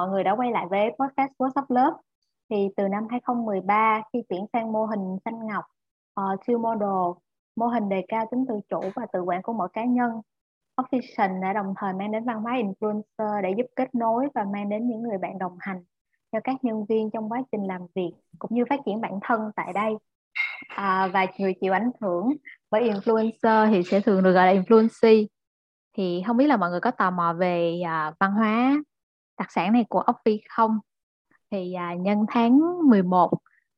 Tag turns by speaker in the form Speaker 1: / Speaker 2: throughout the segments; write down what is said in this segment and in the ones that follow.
Speaker 1: mọi người đã quay lại với podcast Workshop Lớp. Thì từ năm 2013 khi chuyển sang mô hình xanh ngọc, uh, two model, mô hình đề cao tính tự chủ và tự quản của mỗi cá nhân, Official đã đồng thời mang đến văn hóa influencer để giúp kết nối và mang đến những người bạn đồng hành cho các nhân viên trong quá trình làm việc cũng như phát triển bản thân tại đây. À, và người chịu ảnh hưởng bởi influencer thì sẽ thường được gọi là influencer thì không biết là mọi người có tò mò về à, văn hóa đặc sản này của ốc phi không thì à, nhân tháng 11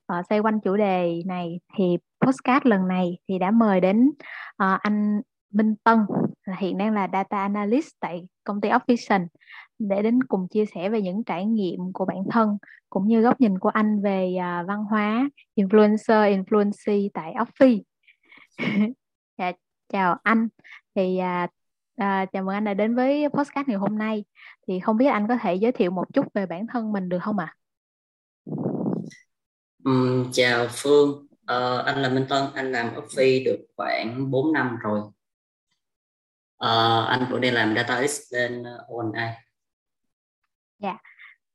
Speaker 1: à, ờ, xoay quanh chủ đề này thì postcard lần này thì đã mời đến à, anh Minh Tân là hiện đang là data analyst tại công ty Office để đến cùng chia sẻ về những trải nghiệm của bản thân cũng như góc nhìn của anh về uh, văn hóa influencer influency tại Offi dạ, chào anh. Thì uh, À, chào mừng anh đã đến với podcast ngày hôm nay. Thì không biết anh có thể giới thiệu một chút về bản thân mình được không ạ? À?
Speaker 2: Um, chào Phương, uh, anh là Minh Tân, anh làm ở Phi được khoảng 4 năm rồi. Uh, anh cũng đang làm data analyst bên ONI.
Speaker 1: Dạ,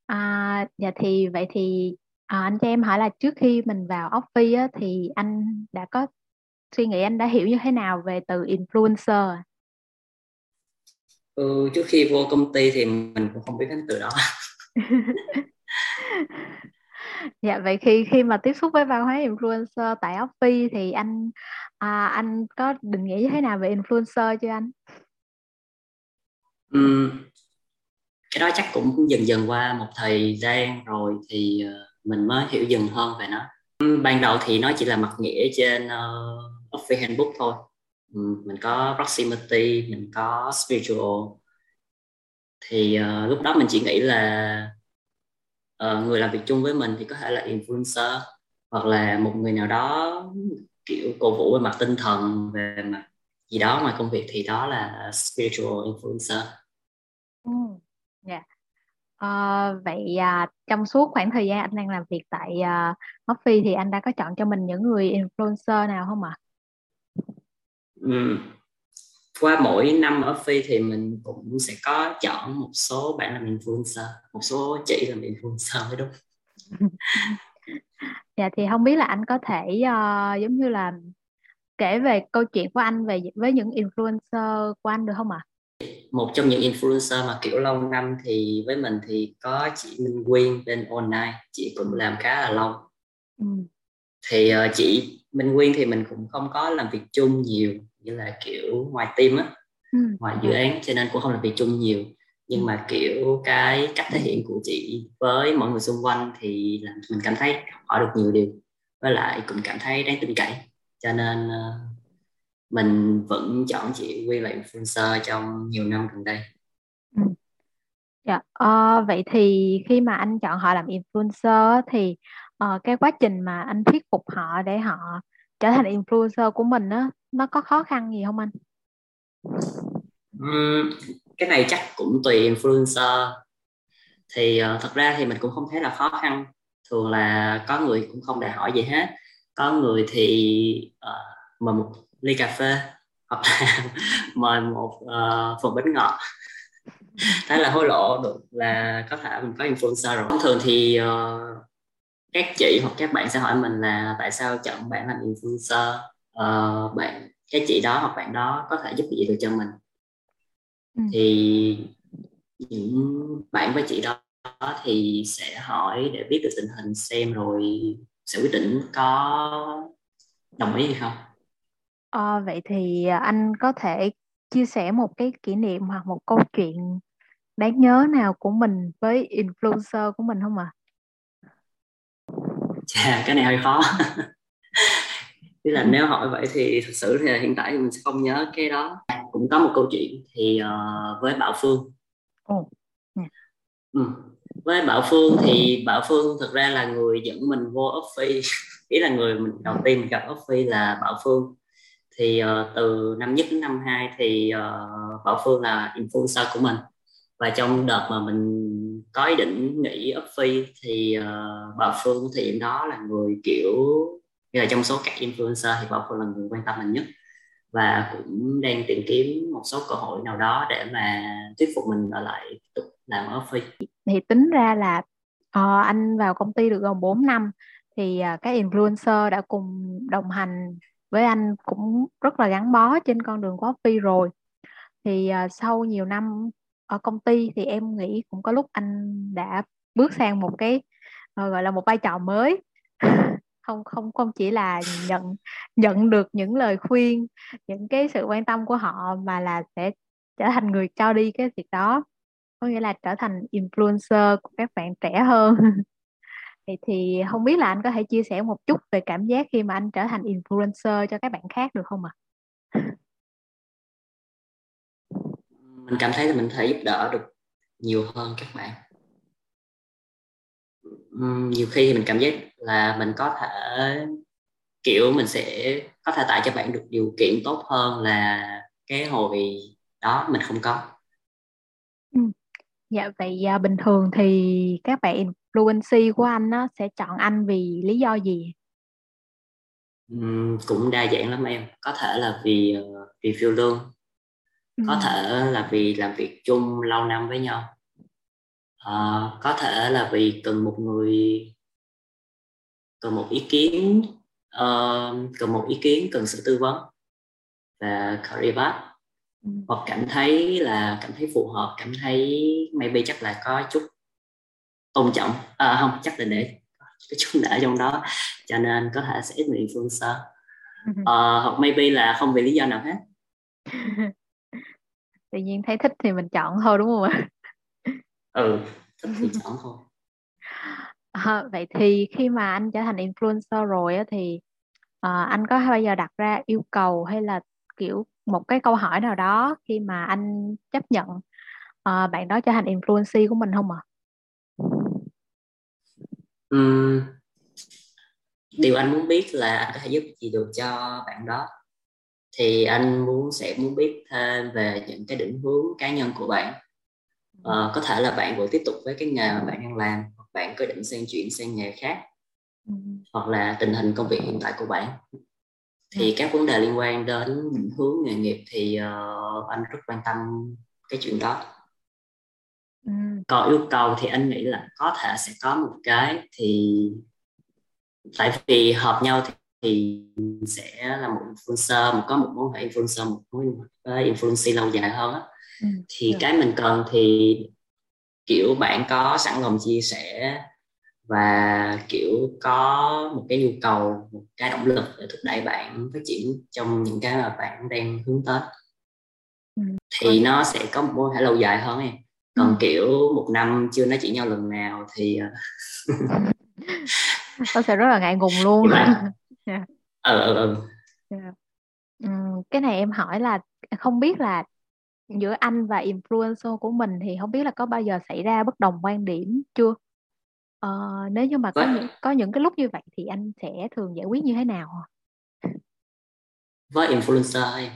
Speaker 1: à, dạ thì vậy thì à, anh cho em hỏi là trước khi mình vào Office á, thì anh đã có suy nghĩ anh đã hiểu như thế nào về từ influencer?
Speaker 2: Ừ, trước khi vô công ty thì mình cũng không biết đến từ đó
Speaker 1: dạ vậy khi khi mà tiếp xúc với văn hóa influencer tại Office thì anh à, anh có định nghĩa như thế nào về influencer chưa anh?
Speaker 2: Ừ, cái đó chắc cũng dần dần qua một thời gian rồi thì ờ, mình mới hiểu dần hơn về nó. Ban đầu thì nó chỉ là mặt nghĩa trên uh, Office Handbook thôi Ừ, mình có proximity mình có spiritual thì uh, lúc đó mình chỉ nghĩ là uh, người làm việc chung với mình thì có thể là influencer hoặc là một người nào đó kiểu cổ vũ về mặt tinh thần về mặt gì đó ngoài công việc thì đó là spiritual influencer.
Speaker 1: Ừ, yeah. Uh, vậy uh, trong suốt khoảng thời gian anh đang làm việc tại à, uh, Office thì anh đã có chọn cho mình những người influencer nào không ạ? À?
Speaker 2: Ừ. qua mỗi năm ở phi thì mình cũng sẽ có chọn một số bạn làm influencer một số chị làm influencer mới đúng
Speaker 1: dạ thì không biết là anh có thể uh, giống như là kể về câu chuyện của anh về với những influencer của anh được không ạ? À?
Speaker 2: Một trong những influencer mà kiểu lâu năm thì với mình thì có chị Minh Quyên bên online, chị cũng làm khá là lâu. Ừ. Thì uh, chị Minh Quyên thì mình cũng không có làm việc chung nhiều như là kiểu ngoài team á ừ. ngoài dự án cho nên cũng không làm việc chung nhiều nhưng mà kiểu cái cách thể hiện của chị với mọi người xung quanh thì làm mình cảm thấy hỏi được nhiều điều với lại cũng cảm thấy đáng tin cậy cho nên uh, mình vẫn chọn chị Quyên là influencer trong nhiều năm gần đây
Speaker 1: ừ. Dạ, uh, vậy thì khi mà anh chọn họ làm influencer thì uh, cái quá trình mà anh thuyết phục họ để họ trở thành influencer của mình đó, nó có khó khăn gì không anh?
Speaker 2: Uhm, cái này chắc cũng tùy influencer. Thì uh, thật ra thì mình cũng không thấy là khó khăn. Thường là có người cũng không đòi hỏi gì hết. Có người thì uh, mời một ly cà phê hoặc là mời một uh, phần bánh ngọt. Thế là hối lộ được là có thể mình có influencer rồi. Thường thì uh, các chị hoặc các bạn sẽ hỏi mình là tại sao chọn bạn làm influencer uh, bạn cái chị đó hoặc bạn đó có thể giúp gì được cho mình ừ. thì những bạn với chị đó thì sẽ hỏi để biết được tình hình xem rồi sẽ quyết định có đồng ý hay không
Speaker 1: à, vậy thì anh có thể chia sẻ một cái kỷ niệm hoặc một câu chuyện đáng nhớ nào của mình với influencer của mình không ạ? À?
Speaker 2: Chà, cái này hơi khó. Tức là nếu hỏi vậy thì thật sự thì hiện tại thì mình sẽ không nhớ cái đó. Cũng có một câu chuyện thì uh, với bảo phương. Ừ. với bảo phương thì bảo phương thực ra là người dẫn mình vô office ý là người mình đầu tiên mình gặp office là bảo phương. Thì uh, từ năm nhất đến năm hai thì uh, bảo phương là influencer của mình. Và trong đợt mà mình có ý định nghỉ phi thì uh, bà phương thì đó là người kiểu như là trong số các influencer thì bà Phương là người quan tâm mình nhất. Và cũng đang tìm kiếm một số cơ hội nào đó để mà thuyết phục mình ở lại tiếp tục làm ở phi
Speaker 1: thì tính ra là uh, anh vào công ty được gần 4 năm thì uh, các influencer đã cùng đồng hành với anh cũng rất là gắn bó trên con đường của phi rồi. Thì uh, sau nhiều năm ở công ty thì em nghĩ cũng có lúc anh đã bước sang một cái ờ, gọi là một vai trò mới không không không chỉ là nhận nhận được những lời khuyên, những cái sự quan tâm của họ mà là sẽ trở thành người cho đi cái việc đó có nghĩa là trở thành influencer của các bạn trẻ hơn thì thì không biết là anh có thể chia sẻ một chút về cảm giác khi mà anh trở thành influencer cho các bạn khác được không ạ? À?
Speaker 2: Mình cảm thấy là mình thể giúp đỡ được nhiều hơn các bạn. Nhiều khi thì mình cảm giác là mình có thể kiểu mình sẽ có thể tạo cho bạn được điều kiện tốt hơn là cái hồi đó mình không có.
Speaker 1: Ừ. Dạ vậy à, bình thường thì các bạn influencer của anh á, sẽ chọn anh vì lý do gì?
Speaker 2: Cũng đa dạng lắm em có thể là vì ờ, vì phiêu lương có ừ. thể là vì làm việc chung lâu năm với nhau. Ờ, có thể là vì cần một người cần một ý kiến ờ, cần một ý kiến cần sự tư vấn và career path. Ừ. hoặc cảm thấy là cảm thấy phù hợp cảm thấy maybe chắc là có chút tôn trọng. À, không chắc là để cái chút để trong đó. Cho nên có thể sẽ ít người influencer uh, hoặc maybe là không vì lý do nào hết
Speaker 1: tự nhiên thấy thích thì mình chọn thôi đúng không ạ
Speaker 2: ừ thích thì chọn thôi
Speaker 1: à, vậy thì khi mà anh trở thành influencer rồi á, thì uh, anh có bao giờ đặt ra yêu cầu hay là kiểu một cái câu hỏi nào đó khi mà anh chấp nhận uh, bạn đó trở thành influencer của mình không ạ? À?
Speaker 2: um, điều anh muốn biết là anh có thể giúp gì được cho bạn đó thì anh muốn sẽ muốn biết thêm về những cái định hướng cá nhân của bạn uh, có thể là bạn vẫn tiếp tục với cái nghề mà bạn đang làm hoặc bạn có định sang chuyển sang nghề khác ừ. hoặc là tình hình công việc hiện tại của bạn thì ừ. các vấn đề liên quan đến định hướng nghề nghiệp thì uh, anh rất quan tâm cái chuyện đó ừ. còn yêu cầu thì anh nghĩ là có thể sẽ có một cái thì tại vì hợp nhau thì, thì sẽ là một influencer một có một mối hệ influencer một mối với influencer lâu dài hơn á ừ. thì được. cái mình cần thì kiểu bạn có sẵn lòng chia sẻ và kiểu có một cái nhu cầu một cái động lực để thúc đẩy bạn phát triển trong những cái mà bạn đang hướng tới ừ. thì nó sẽ có một mối hệ lâu dài hơn em còn ừ. kiểu một năm chưa nói chuyện nhau lần nào thì
Speaker 1: nó sẽ rất là ngại ngùng luôn
Speaker 2: yeah. ừ ừ ừ.
Speaker 1: Yeah. ừ, cái này em hỏi là không biết là giữa anh và influencer của mình thì không biết là có bao giờ xảy ra bất đồng quan điểm chưa? Ờ, nếu như mà có những có những cái lúc như vậy thì anh sẽ thường giải quyết như thế nào
Speaker 2: với influencer hay?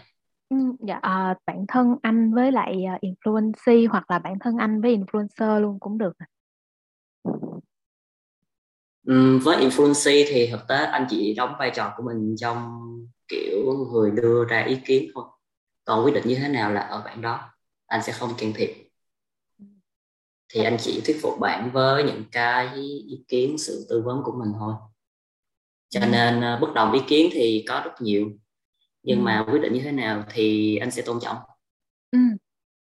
Speaker 1: Ừ, dạ à, bản thân anh với lại uh, influencer hoặc là bản thân anh với influencer luôn cũng được
Speaker 2: với influencer thì thực tế anh chỉ đóng vai trò của mình trong kiểu người đưa ra ý kiến thôi. Còn quyết định như thế nào là ở bạn đó anh sẽ không can thiệp. Thì anh chỉ thuyết phục bạn với những cái ý kiến sự tư vấn của mình thôi. Cho nên uh, bất đồng ý kiến thì có rất nhiều. Nhưng mà quyết định như thế nào thì anh sẽ tôn trọng.
Speaker 1: Ừ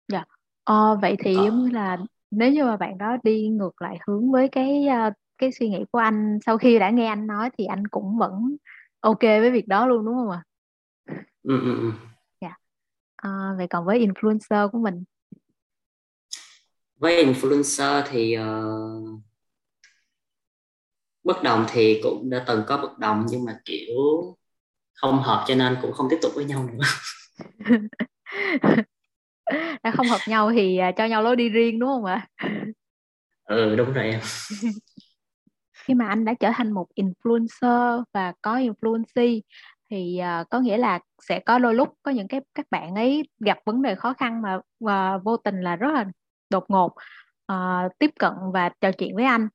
Speaker 1: dạ. Ờ, vậy thì ờ. giống như là nếu như mà bạn đó đi ngược lại hướng với cái uh, cái suy nghĩ của anh sau khi đã nghe anh nói thì anh cũng vẫn ok với việc đó luôn đúng không ạ?
Speaker 2: Ừ, ừ, ừ.
Speaker 1: dạ. À, vậy còn với influencer của mình?
Speaker 2: Với influencer thì uh, bất đồng thì cũng đã từng có bất đồng nhưng mà kiểu không hợp cho nên cũng không tiếp tục với nhau nữa.
Speaker 1: Đã không hợp nhau thì à, cho nhau lối đi riêng đúng không ạ?
Speaker 2: Ừ đúng rồi em
Speaker 1: khi mà anh đã trở thành một influencer và có influency thì uh, có nghĩa là sẽ có đôi lúc có những cái các bạn ấy gặp vấn đề khó khăn mà và vô tình là rất là đột ngột uh, tiếp cận và trò chuyện với anh.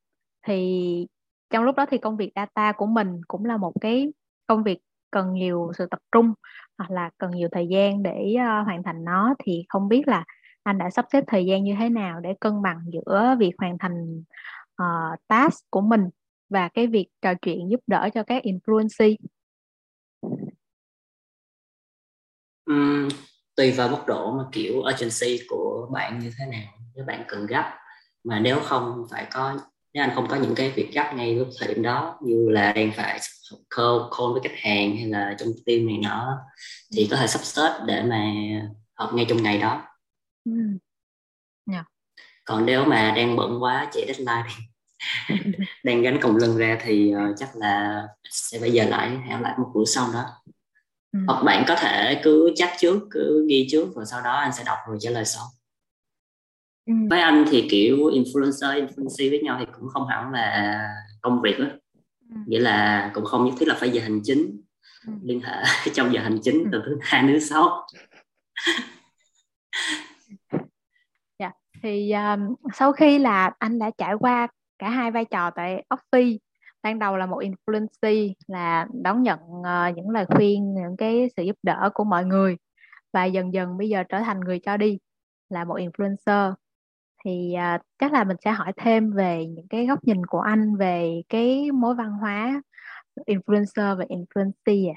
Speaker 1: Thì trong lúc đó thì công việc data của mình cũng là một cái công việc cần nhiều sự tập trung hoặc là cần nhiều thời gian để uh, hoàn thành nó. Thì không biết là anh đã sắp xếp thời gian như thế nào để cân bằng giữa việc hoàn thành uh, task của mình và cái việc trò chuyện giúp đỡ cho các influencer
Speaker 2: um, tùy vào mức độ mà kiểu urgency của bạn như thế nào nếu bạn cần gấp mà nếu không phải có nếu anh không có những cái việc gấp ngay lúc thời điểm đó như là đang phải call, call với khách hàng hay là trong team này nọ thì có thể sắp xếp để mà họp ngay trong ngày đó ừ. yeah. Còn nếu mà đang bận quá chạy deadline đang gánh còng lưng ra thì uh, chắc là sẽ phải giờ lại hẹn lại một buổi sau đó ừ. hoặc bạn có thể cứ chắc trước cứ ghi trước rồi sau đó anh sẽ đọc rồi trả lời sau ừ. với anh thì kiểu influencer influencer với nhau thì cũng không hẳn là công việc đó ừ. nghĩa là cũng không nhất thiết là phải giờ hành chính ừ. liên hệ trong giờ hành chính ừ. từ thứ hai đến sáu
Speaker 1: thì um, sau khi là anh đã trải qua cả hai vai trò tại Offy, ban đầu là một influencer là đón nhận uh, những lời khuyên những cái sự giúp đỡ của mọi người và dần dần bây giờ trở thành người cho đi là một influencer. Thì uh, chắc là mình sẽ hỏi thêm về những cái góc nhìn của anh về cái mối văn hóa influencer và influencer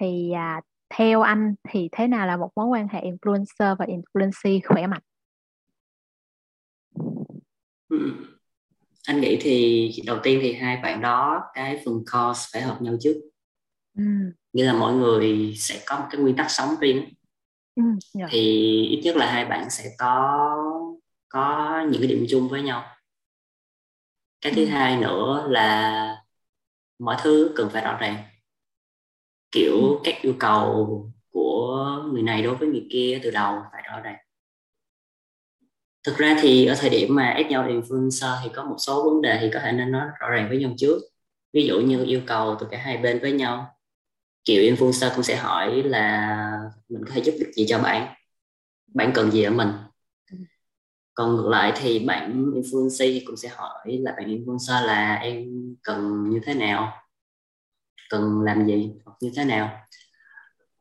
Speaker 1: thì uh, theo anh thì thế nào là một mối quan hệ influencer và influencer khỏe mạnh?
Speaker 2: Anh nghĩ thì đầu tiên thì hai bạn đó cái phần course phải hợp nhau trước ừ. nghĩa là mỗi người sẽ có một cái nguyên tắc sống riêng ừ, yeah. Dạ. thì ít nhất là hai bạn sẽ có có những cái điểm chung với nhau cái thứ ừ. hai nữa là mọi thứ cần phải rõ ràng kiểu ừ. các yêu cầu của người này đối với người kia từ đầu phải rõ ràng thực ra thì ở thời điểm mà ép nhau influencer thì có một số vấn đề thì có thể nên nói rõ ràng với nhau trước. Ví dụ như yêu cầu từ cả hai bên với nhau. Kiểu influencer cũng sẽ hỏi là mình có thể giúp được gì cho bạn? Bạn cần gì ở mình? Còn ngược lại thì bạn influencer cũng sẽ hỏi là bạn influencer là em cần như thế nào? Cần làm gì hoặc như thế nào?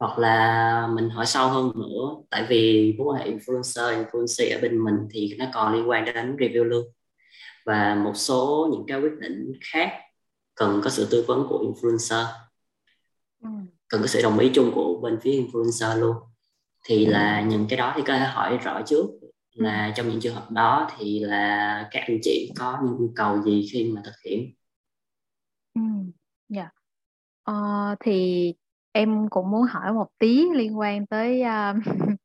Speaker 2: Hoặc là mình hỏi sâu hơn nữa tại vì mối quan hệ influencer influencer ở bên mình thì nó còn liên quan đến review luôn và một số những cái quyết định khác cần có sự tư vấn của influencer ừ. cần có sự đồng ý chung của bên phía influencer luôn thì là những cái đó thì có thể hỏi rõ trước là ừ. trong những trường hợp đó thì là các anh chị có những yêu cầu gì khi mà thực hiện
Speaker 1: ừ. yeah. Dạ. ờ, thì em cũng muốn hỏi một tí liên quan tới uh,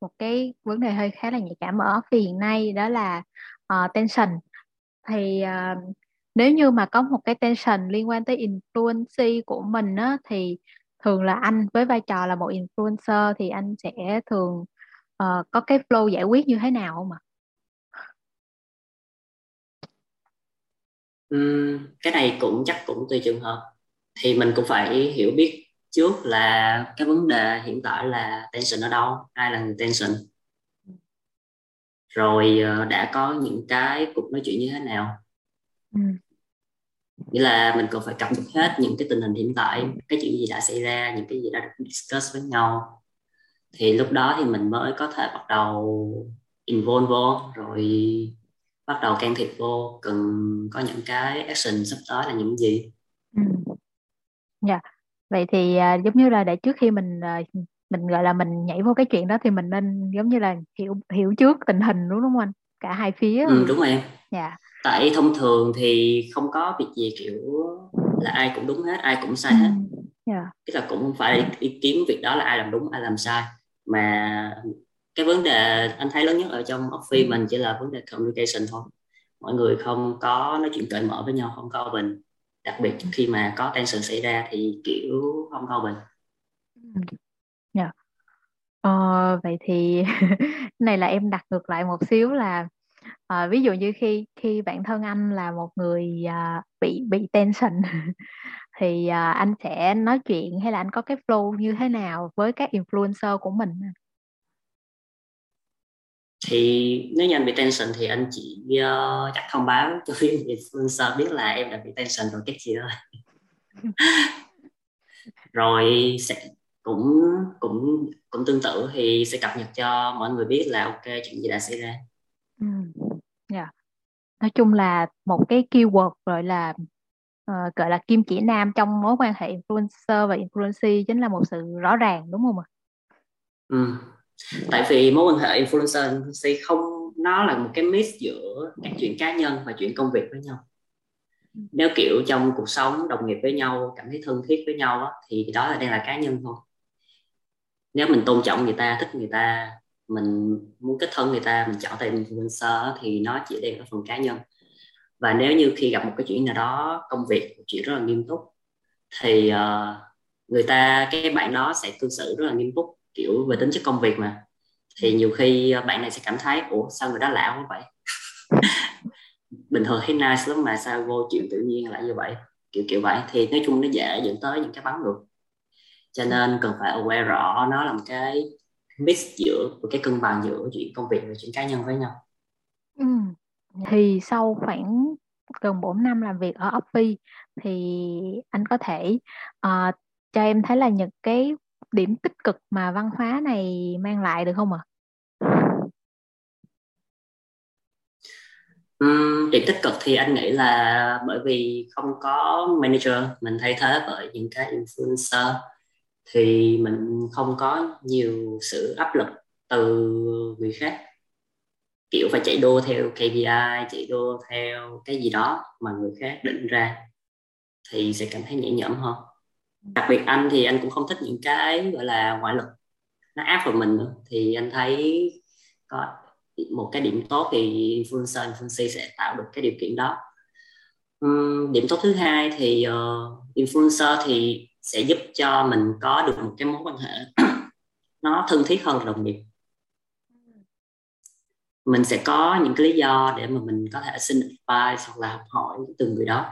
Speaker 1: một cái vấn đề hơi khá là nhạy cảm ở office hiện nay đó là uh, tension thì uh, nếu như mà có một cái tension liên quan tới influencer của mình á, thì thường là anh với vai trò là một influencer thì anh sẽ thường uh, có cái flow giải quyết như thế nào không ạ?
Speaker 2: Uhm, cái này cũng chắc cũng tùy trường hợp thì mình cũng phải hiểu biết trước là cái vấn đề hiện tại là tension ở đâu? Ai là người tension? Rồi ờ, đã có những cái cuộc nói chuyện như thế nào? Ừ. nghĩa là mình cần phải cập nhật hết những cái tình hình hiện tại cái chuyện gì đã xảy ra những cái gì đã được discuss với nhau. Thì lúc đó thì mình mới có thể bắt đầu involve vô rồi bắt đầu can thiệp vô cần có những cái action sắp tới là những gì.
Speaker 1: Ừ. yeah vậy thì à, giống như là để trước khi mình à, mình gọi là mình nhảy vô cái chuyện đó thì mình nên giống như là hiểu hiểu trước tình hình đúng không anh? Cả hai phía.
Speaker 2: Ừ, đúng rồi em. Dạ. Tại thông thường thì không có việc gì kiểu là ai cũng đúng hết ai cũng sai hết. ừ. yeah. tức là cũng không phải đi kiếm việc đó là ai làm đúng ai làm sai. Mà cái vấn đề anh thấy lớn nhất ở trong office ừ. mình chỉ là vấn đề communication thôi. Mọi người không có nói chuyện cởi mở với nhau không có bình đặc biệt khi mà có tension xảy ra thì kiểu không câu bình
Speaker 1: yeah. ờ, vậy thì này là em đặt ngược lại một xíu là à, ví dụ như khi khi bản thân anh là một người à, bị bị tension thì à, anh sẽ nói chuyện hay là anh có cái flow như thế nào với các influencer của mình
Speaker 2: thì nếu như anh bị tension thì anh chỉ uh, chắc thông báo cho phía influencer biết là em đã bị tension rồi cái gì đó rồi sẽ cũng cũng cũng tương tự thì sẽ cập nhật cho mọi người biết là ok chuyện gì đã xảy ra
Speaker 1: ừ. yeah. nói chung là một cái keyword gọi là uh, gọi là kim chỉ nam trong mối quan hệ influencer và influencer chính là một sự rõ ràng đúng không ạ?
Speaker 2: Ừ. Tại vì mối quan hệ influencer sẽ không nó là một cái mix giữa các chuyện cá nhân và chuyện công việc với nhau. Nếu kiểu trong cuộc sống đồng nghiệp với nhau cảm thấy thân thiết với nhau á, thì đó là đang là cá nhân thôi. Nếu mình tôn trọng người ta, thích người ta, mình muốn kết thân người ta, mình chọn tên influencer thì nó chỉ đang ở phần cá nhân và nếu như khi gặp một cái chuyện nào đó công việc một chuyện rất là nghiêm túc thì uh, người ta cái bạn đó sẽ cư xử rất là nghiêm túc kiểu về tính chất công việc mà. Thì nhiều khi bạn này sẽ cảm thấy ủa sao người đó lạ quá vậy? Bình thường thấy nice lắm mà sao vô chuyện tự nhiên lại như vậy? Kiểu kiểu vậy. Thì nói chung nó dễ dẫn tới những cái bắn ngược cho nên cần phải aware rõ nó là một cái mix giữa một cái cân bằng giữa chuyện công việc và chuyện cá nhân với nhau.
Speaker 1: Ừ. Thì sau khoảng gần 4 năm làm việc ở Uppi thì anh có thể uh, cho em thấy là những cái điểm tích cực mà văn hóa này mang lại được không ạ?
Speaker 2: Um, điểm tích cực thì anh nghĩ là bởi vì không có manager mình thay thế bởi những cái influencer thì mình không có nhiều sự áp lực từ người khác kiểu phải chạy đua theo KPI chạy đua theo cái gì đó mà người khác định ra thì sẽ cảm thấy nhẹ nhõm hơn đặc biệt anh thì anh cũng không thích những cái gọi là ngoại lực. Nó áp vào mình nữa. Thì anh thấy có một cái điểm tốt thì influencer influencer sẽ tạo được cái điều kiện đó. Uhm, điểm tốt thứ hai thì uh, influencer thì sẽ giúp cho mình có được một cái mối quan hệ nó thân thiết hơn đồng nghiệp. Mình sẽ có những cái lý do để mà mình có thể xin advice hoặc là học hỏi từ người đó.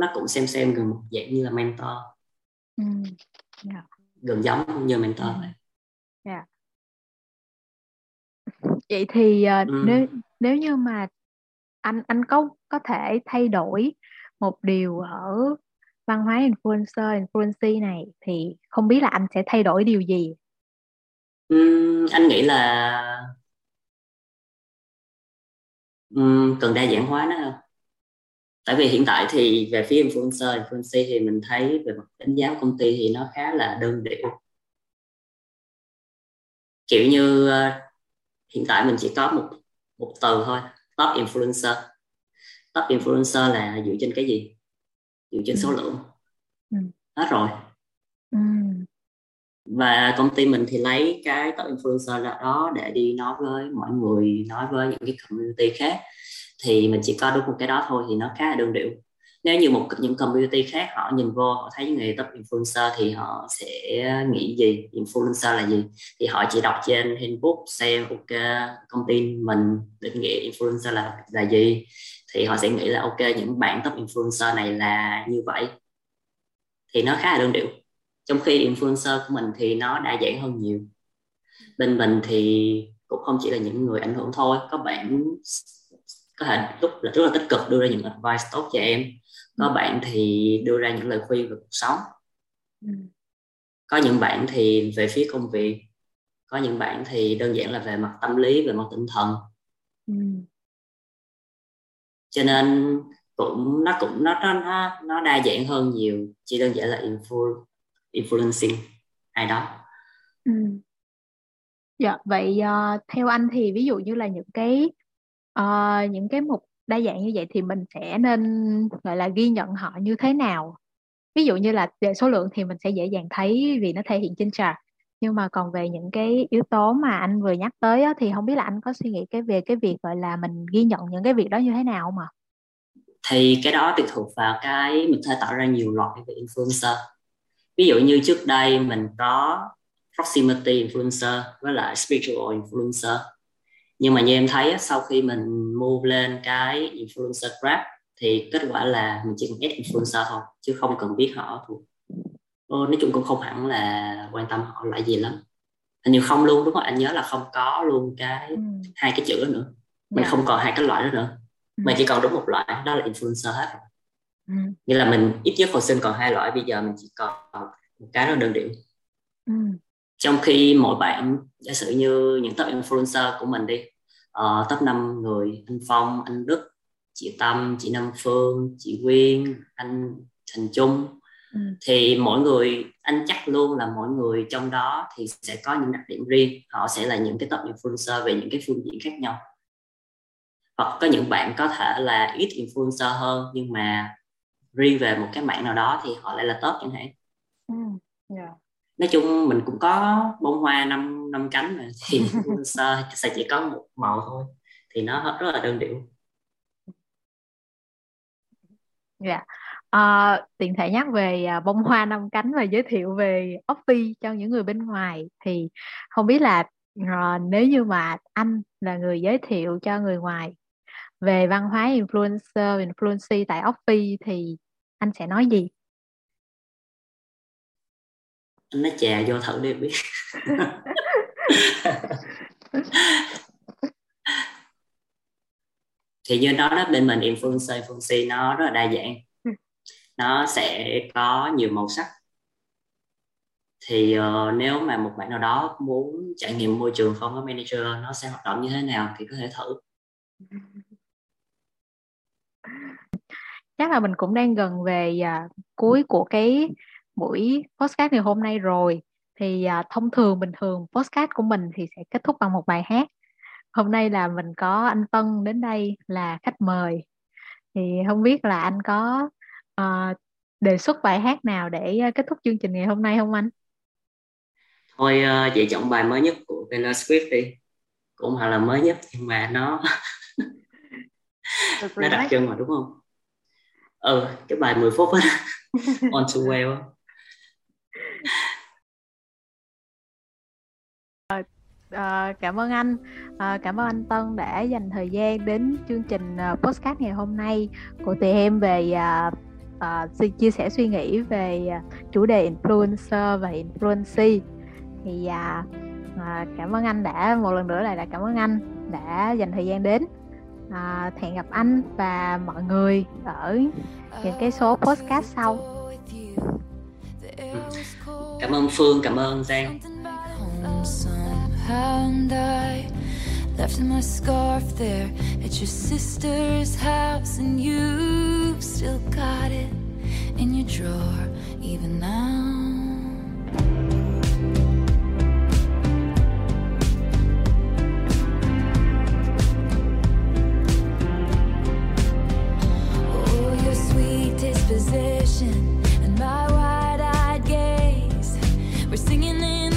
Speaker 2: Nó cũng xem xem gần một dạng như là mentor ừ. yeah. gần giống như mentor ừ. vậy
Speaker 1: yeah. vậy thì uh, ừ. nếu nếu như mà anh anh có có thể thay đổi một điều ở văn hóa influencer influencer này thì không biết là anh sẽ thay đổi điều gì
Speaker 2: uhm, anh nghĩ là um, cần đa dạng hóa nó hơn tại vì hiện tại thì về phía influencer influencer thì mình thấy về mặt đánh giá công ty thì nó khá là đơn điệu kiểu như uh, hiện tại mình chỉ có một một từ thôi top influencer top influencer là dựa trên cái gì dựa trên số ừ. lượng ừ. hết rồi ừ. và công ty mình thì lấy cái top influencer đó để đi nói với mọi người nói với những cái community khác thì mình chỉ có đúng một cái đó thôi thì nó khá là đơn điệu. Nếu như một những community khác họ nhìn vô, họ thấy người top influencer thì họ sẽ nghĩ gì? Influencer là gì? Thì họ chỉ đọc trên handbook xem ok, công ty mình định nghĩa influencer là là gì? Thì họ sẽ nghĩ là, ok, những bạn top influencer này là như vậy. Thì nó khá là đơn điệu. Trong khi influencer của mình thì nó đa dạng hơn nhiều. Bên mình thì cũng không chỉ là những người ảnh hưởng thôi, có bạn có thể lúc là rất là tích cực đưa ra những advice tốt cho em có ừ. bạn thì đưa ra những lời khuyên về cuộc sống ừ. có những bạn thì về phía công việc có những bạn thì đơn giản là về mặt tâm lý về mặt tinh thần ừ. cho nên cũng nó cũng nó nó nó đa dạng hơn nhiều chỉ đơn giản là influ, influencing ai đó
Speaker 1: ừ. dạ vậy uh, theo anh thì ví dụ như là những cái uh, những cái mục đa dạng như vậy thì mình sẽ nên gọi là ghi nhận họ như thế nào? Ví dụ như là về số lượng thì mình sẽ dễ dàng thấy vì nó thể hiện trên chart. Nhưng mà còn về những cái yếu tố mà anh vừa nhắc tới á, thì không biết là anh có suy nghĩ cái về cái việc gọi là mình ghi nhận những cái việc đó như thế nào mà
Speaker 2: thì cái đó tùy thuộc vào cái mình thể tạo ra nhiều loại về influencer. Ví dụ như trước đây mình có proximity influencer với lại spiritual influencer nhưng mà như em thấy sau khi mình move lên cái influencer grab thì kết quả là mình chỉ cần add influencer thôi chứ không cần biết họ thuộc nói chung cũng không hẳn là quan tâm họ lại gì lắm hình như không luôn đúng không anh nhớ là không có luôn cái ừ. hai cái chữ đó nữa mình yeah. Dạ. không còn hai cái loại đó nữa ừ. mà chỉ còn đúng một loại đó là influencer hết ừ. nghĩa là mình ít nhất hồi sinh còn hai loại bây giờ mình chỉ còn một cái đó đơn điệu trong khi mỗi bạn giả sử như những top influencer của mình đi uh, top 5 người anh Phong anh Đức chị Tâm chị Nam Phương chị Quyên anh Thành Trung ừ. thì mỗi người anh chắc luôn là mỗi người trong đó thì sẽ có những đặc điểm riêng họ sẽ là những cái top influencer về những cái phương diện khác nhau hoặc có những bạn có thể là ít influencer hơn nhưng mà riêng về một cái mạng nào đó thì họ lại là top chẳng hạn ừ. yeah. nói chung mình cũng có bông hoa năm năm cánh mà thì influencer sẽ chỉ có một màu thôi. Thì nó rất là đơn điệu.
Speaker 1: Dạ. Yeah. à, tiện thể nhắc về à, bông hoa năm cánh và giới thiệu về Offie cho những người bên ngoài. Thì không biết là à, nếu như mà anh là người giới thiệu cho người ngoài về văn hóa influencer influencer tại Offie thì anh sẽ nói gì?
Speaker 2: Anh nói chà vô thử đi biết thì như đó đó bên mình influencer influencer nó rất là đa dạng. Nó sẽ có nhiều màu sắc. Thì uh, nếu mà một bạn nào đó muốn trải nghiệm môi trường không có manager nó sẽ hoạt động như thế nào thì có thể thử.
Speaker 1: Chắc là mình cũng đang gần về uh, cuối của cái buổi podcast ngày hôm nay rồi thì uh, thông thường bình thường podcast của mình thì sẽ kết thúc bằng một bài hát. Hôm nay là mình có anh Tân đến đây là khách mời. Thì không biết là anh có uh, đề xuất bài hát nào để kết thúc chương trình ngày hôm nay không anh?
Speaker 2: Thôi uh, vậy chọn bài mới nhất của Taylor Swift đi. Cũng hoặc là mới nhất nhưng mà nó nó đặc trưng mà đúng không? Ừ, cái bài 10 phút á. On to Well
Speaker 1: À, cảm ơn anh. À, cảm ơn anh Tân đã dành thời gian đến chương trình uh, podcast ngày hôm nay. Của tụi em về uh, uh, chia sẻ suy nghĩ về uh, chủ đề influencer và influency. Thì uh, uh, cảm ơn anh đã một lần nữa lại là cảm ơn anh đã dành thời gian đến. Uh, hẹn gặp anh và mọi người ở những cái số podcast sau.
Speaker 2: Cảm ơn Phương cảm ơn Giang
Speaker 3: and I left my scarf there at your sister's house, and you've still got it in your drawer even now. Oh, your sweet disposition and my wide-eyed gaze were singing in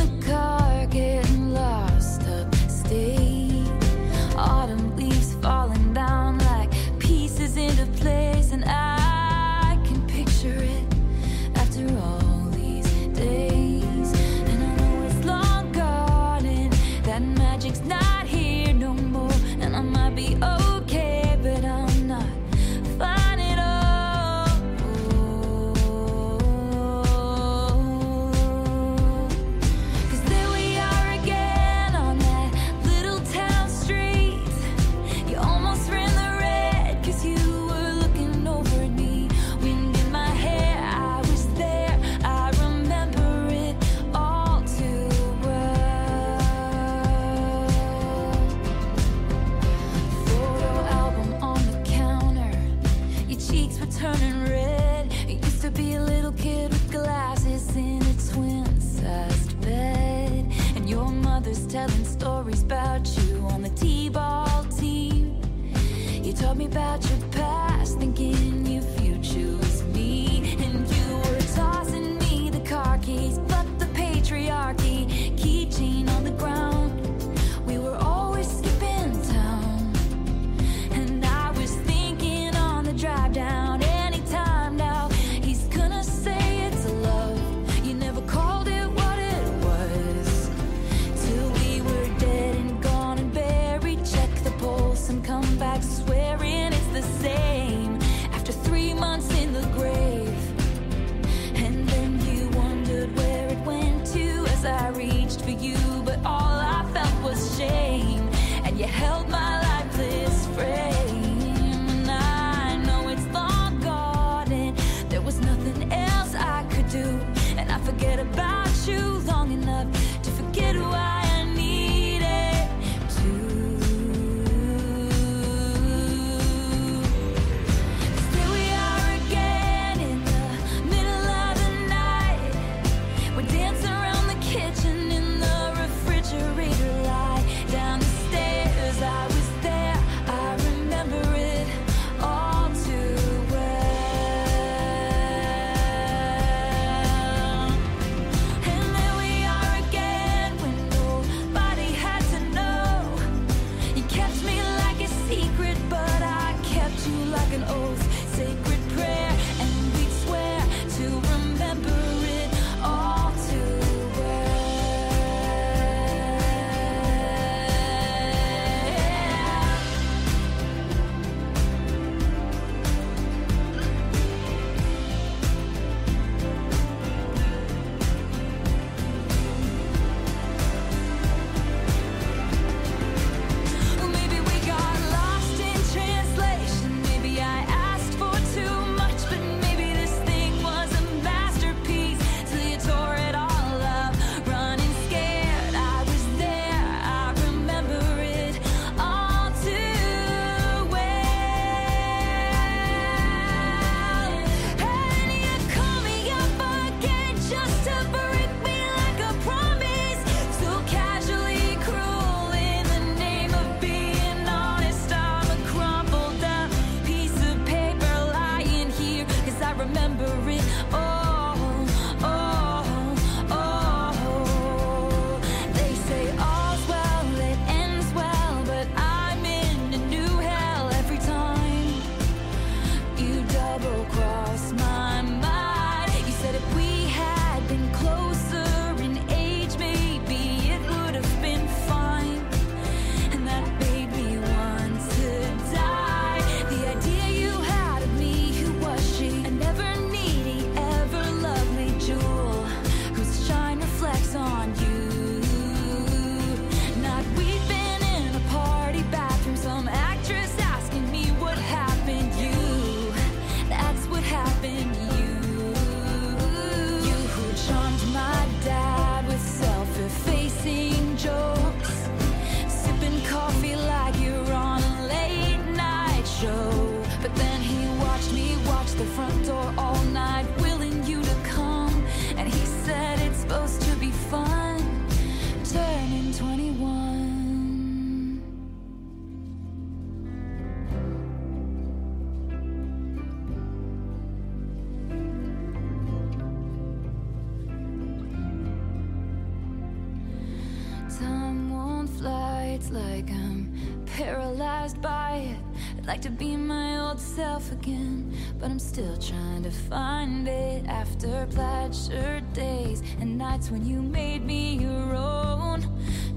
Speaker 3: split after plaid shirt days and nights when you made me your own.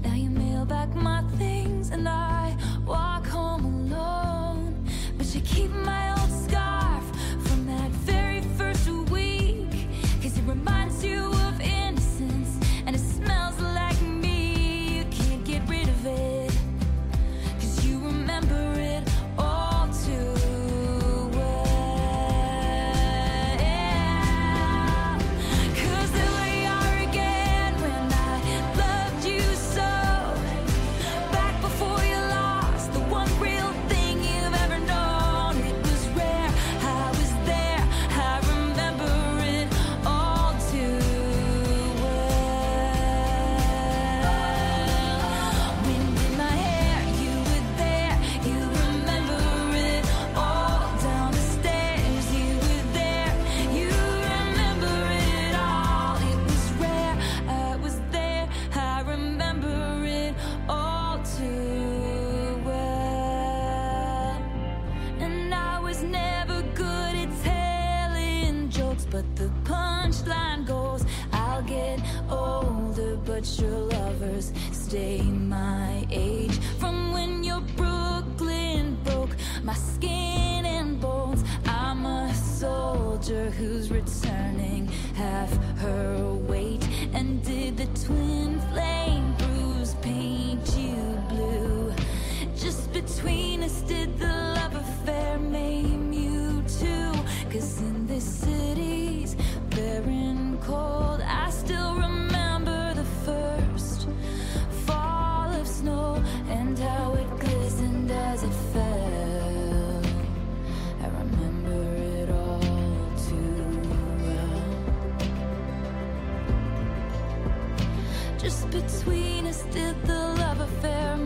Speaker 3: Now you mail back my things and I walk home alone. But you keep my between us did the love affair